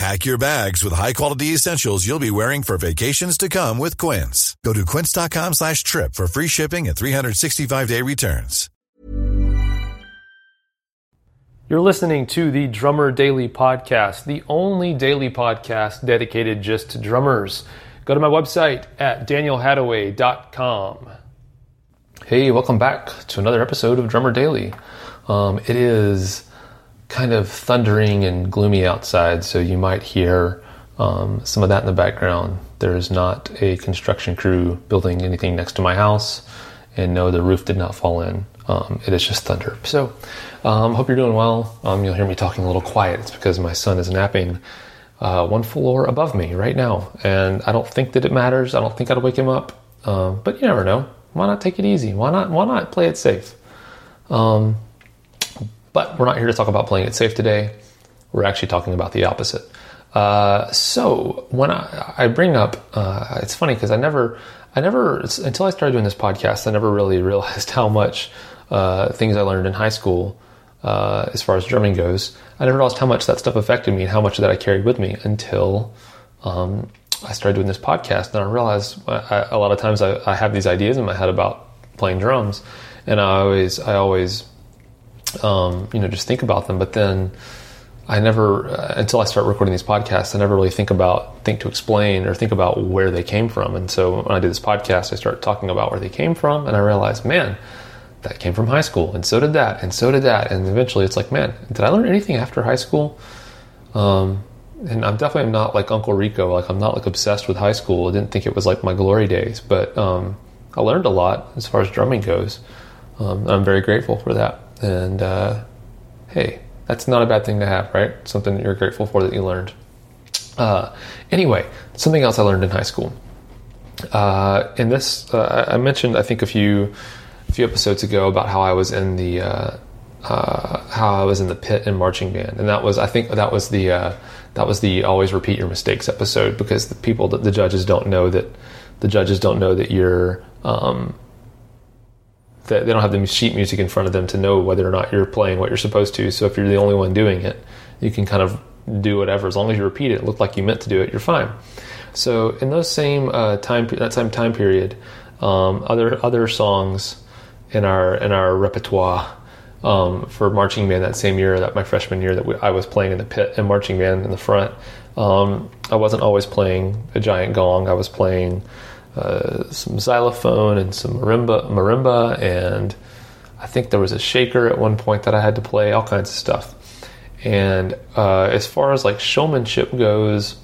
Pack your bags with high-quality essentials you'll be wearing for vacations to come with Quince. Go to quince.com slash trip for free shipping and 365-day returns. You're listening to the Drummer Daily Podcast, the only daily podcast dedicated just to drummers. Go to my website at danielhadaway.com. Hey, welcome back to another episode of Drummer Daily. Um, it is kind of thundering and gloomy outside, so you might hear um, some of that in the background. There's not a construction crew building anything next to my house, and no, the roof did not fall in. Um, it is just thunder. So, um, hope you're doing well. Um, you'll hear me talking a little quiet. It's because my son is napping uh, one floor above me right now, and I don't think that it matters. I don't think I'd wake him up, um, but you never know. Why not take it easy? Why not? Why not play it safe? But we're not here to talk about playing it safe today. We're actually talking about the opposite. Uh, so when I, I bring up, uh, it's funny because I never, I never until I started doing this podcast, I never really realized how much uh, things I learned in high school, uh, as far as drumming goes, I never realized how much that stuff affected me and how much of that I carried with me until um, I started doing this podcast. And I realized I, a lot of times I, I have these ideas in my head about playing drums, and I always, I always um, you know, just think about them. But then I never, uh, until I start recording these podcasts, I never really think about, think to explain or think about where they came from. And so when I did this podcast, I started talking about where they came from, and I realized, man, that came from high school, and so did that, and so did that. And eventually it's like, man, did I learn anything after high school? Um, and I'm definitely not like Uncle Rico. Like I'm not like obsessed with high school. I didn't think it was like my glory days, but um, I learned a lot as far as drumming goes. Um, I'm very grateful for that. And uh, hey, that's not a bad thing to have, right? Something that you're grateful for that you learned. Uh, anyway, something else I learned in high school. Uh, this, uh, I mentioned I think a few a few episodes ago about how I was in the uh, uh, how I was in the pit in marching band, and that was I think that was the uh, that was the always repeat your mistakes episode because the people that the judges don't know that the judges don't know that you're um, they don't have the sheet music in front of them to know whether or not you're playing what you're supposed to. So if you're the only one doing it, you can kind of do whatever as long as you repeat it, look like you meant to do it, you're fine. So in those same uh, time that same time period, um, other other songs in our in our repertoire um, for marching band that same year, that my freshman year that we, I was playing in the pit and marching band in the front. Um, I wasn't always playing a giant gong. I was playing uh, some xylophone and some marimba, marimba, and I think there was a shaker at one point that I had to play, all kinds of stuff. And uh, as far as like showmanship goes,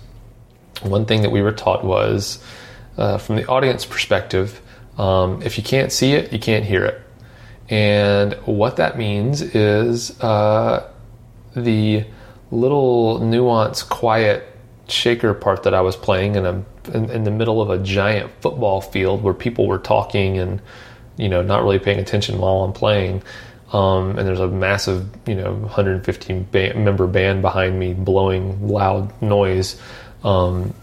one thing that we were taught was uh, from the audience perspective, um, if you can't see it, you can't hear it. And what that means is uh, the little nuance, quiet shaker part that I was playing in a in, in, the middle of a giant football field where people were talking and you know not really paying attention while I'm playing. Um, and there's a massive you know 115 band, member band behind me blowing loud noise. Um,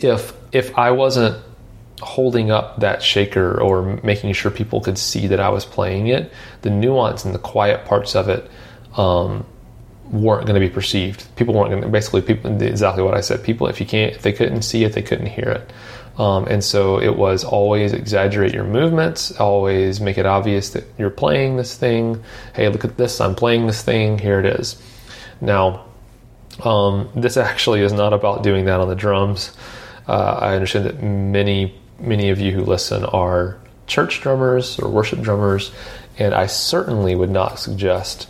if if I wasn't holding up that shaker or making sure people could see that I was playing it, the nuance and the quiet parts of it um, weren't going to be perceived. People weren't going to basically people exactly what I said. People, if you can't, if they couldn't see it, they couldn't hear it. Um, and so it was always exaggerate your movements, always make it obvious that you're playing this thing. Hey, look at this! I'm playing this thing. Here it is. Now, um, this actually is not about doing that on the drums. Uh, I understand that many many of you who listen are church drummers or worship drummers, and I certainly would not suggest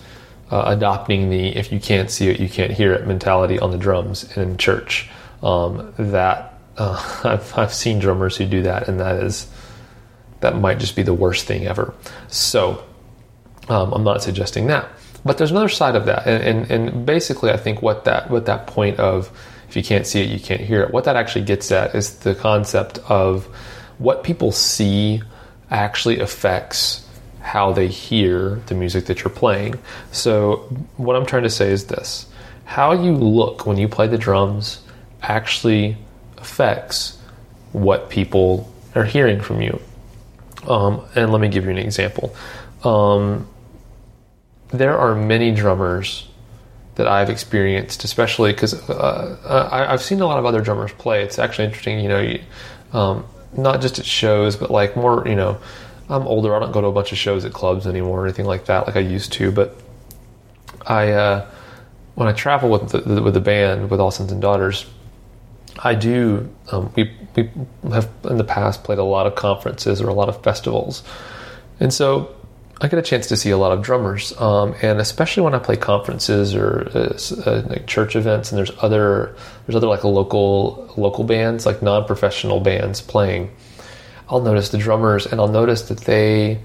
uh, adopting the if you can't see it, you can't hear it mentality on the drums in church. Um, that uh, I've, I've seen drummers who do that, and that is that might just be the worst thing ever. So um, I'm not suggesting that. But there's another side of that, and, and, and basically, I think what that what that point of if you can't see it, you can't hear it. What that actually gets at is the concept of what people see actually affects how they hear the music that you're playing. So, what I'm trying to say is this how you look when you play the drums actually affects what people are hearing from you. Um, and let me give you an example. Um, there are many drummers that I've experienced, especially because uh, I, have seen a lot of other drummers play. It's actually interesting, you know, you, um, not just at shows, but like more, you know, I'm older. I don't go to a bunch of shows at clubs anymore or anything like that, like I used to. But I, uh, when I travel with the, with the band with All Sons and Daughters, I do. Um, we we have in the past played a lot of conferences or a lot of festivals, and so I get a chance to see a lot of drummers, um, and especially when I play conferences or uh, uh, like church events, and there's other there's other like local local bands, like non-professional bands playing. I'll notice the drummers, and I'll notice that they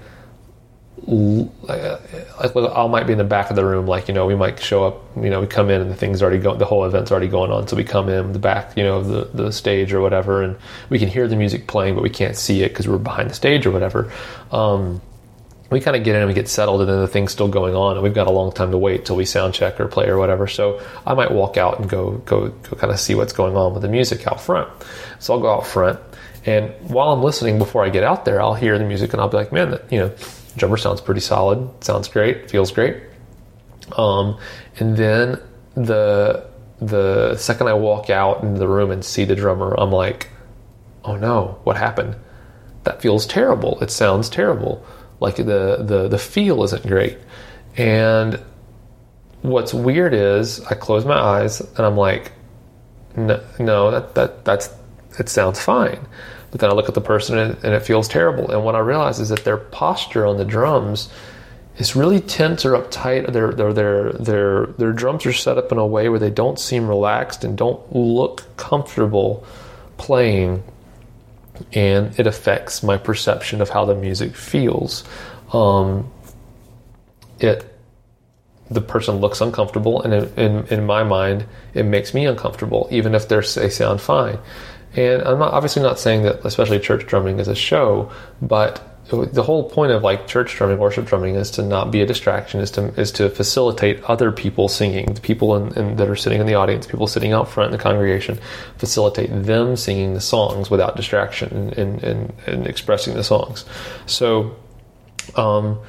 like I might be in the back of the room, like you know, we might show up, you know, we come in and the thing's already going, the whole event's already going on, so we come in the back, you know, of the the stage or whatever, and we can hear the music playing, but we can't see it because we're behind the stage or whatever. Um, we kind of get in and we get settled and then the thing's still going on and we've got a long time to wait till we sound check or play or whatever so i might walk out and go go go kind of see what's going on with the music out front so i'll go out front and while i'm listening before i get out there i'll hear the music and i'll be like man that you know drummer sounds pretty solid. Sounds great. Feels great. Um, and then the the second i walk out into the room and see the drummer i'm like oh no. What happened? That feels terrible. It sounds terrible. Like the the the feel isn't great. And what's weird is I close my eyes and I'm like, no, no that that that's it sounds fine. But then I look at the person and, and it feels terrible. And what I realize is that their posture on the drums is really tense or uptight. Their their their their their drums are set up in a way where they don't seem relaxed and don't look comfortable playing and it affects my perception of how the music feels. Um, it the person looks uncomfortable, and in, in, in, my mind, it makes me uncomfortable, even if they sound fine. And I'm not, obviously not saying that, especially church drumming is a show, but the whole point of like church drumming, worship drumming, is to not be a distraction. is to is to facilitate other people singing, the people in, in, that are sitting in the audience, people sitting out front in the congregation, facilitate them singing the songs without distraction and and, and, expressing the songs. So, um,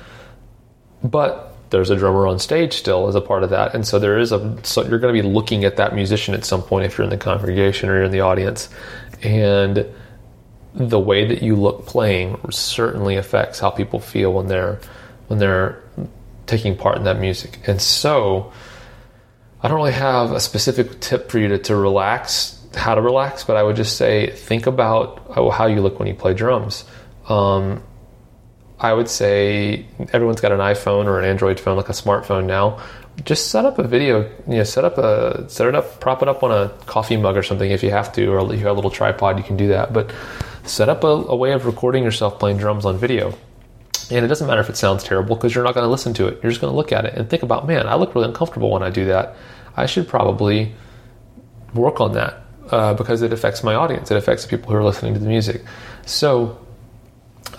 but there's a drummer on stage still as a part of that, and so there is a so you're going to be looking at that musician at some point if you're in the congregation or you're in the audience, and the way that you look playing certainly affects how people feel when they're when they're taking part in that music. And so I don't really have a specific tip for you to, to relax, how to relax, but I would just say think about how you look when you play drums. Um, I would say everyone's got an iPhone or an Android phone, like a smartphone now. Just set up a video, you know, set up a set it up, prop it up on a coffee mug or something if you have to, or if you have a little tripod, you can do that. But set up a, a way of recording yourself playing drums on video. And it doesn't matter if it sounds terrible because you're not going to listen to it. You're just going to look at it and think about, man, I look really uncomfortable when I do that. I should probably work on that uh, because it affects my audience. It affects the people who are listening to the music. So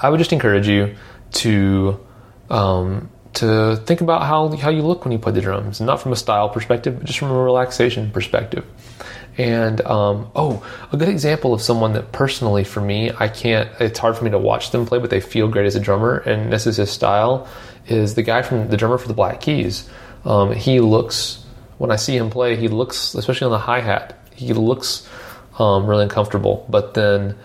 I would just encourage you to um, to think about how how you look when you play the drums, not from a style perspective, but just from a relaxation perspective. And um, oh, a good example of someone that personally, for me, I can't. It's hard for me to watch them play, but they feel great as a drummer, and this is his style. Is the guy from the drummer for the Black Keys? Um, he looks when I see him play, he looks, especially on the hi hat, he looks um, really uncomfortable. But then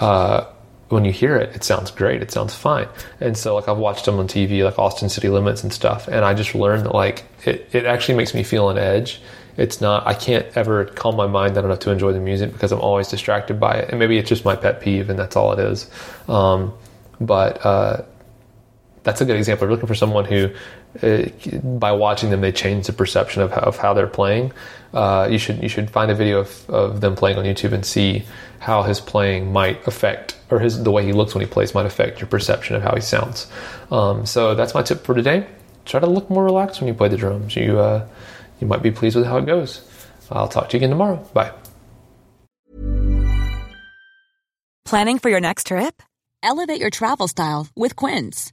uh, when you hear it, it sounds great. It sounds fine. And so, like I've watched them on TV, like Austin City Limits and stuff, and I just learned that like it, it actually makes me feel an edge it's not i can't ever calm my mind down enough to enjoy the music because i'm always distracted by it and maybe it's just my pet peeve and that's all it is um, but uh, that's a good example. We're looking for someone who, uh, by watching them, they change the perception of how, of how they're playing. Uh, you should you should find a video of, of them playing on YouTube and see how his playing might affect, or his the way he looks when he plays might affect your perception of how he sounds. Um, so that's my tip for today. Try to look more relaxed when you play the drums. You uh, you might be pleased with how it goes. I'll talk to you again tomorrow. Bye. Planning for your next trip? Elevate your travel style with Quince.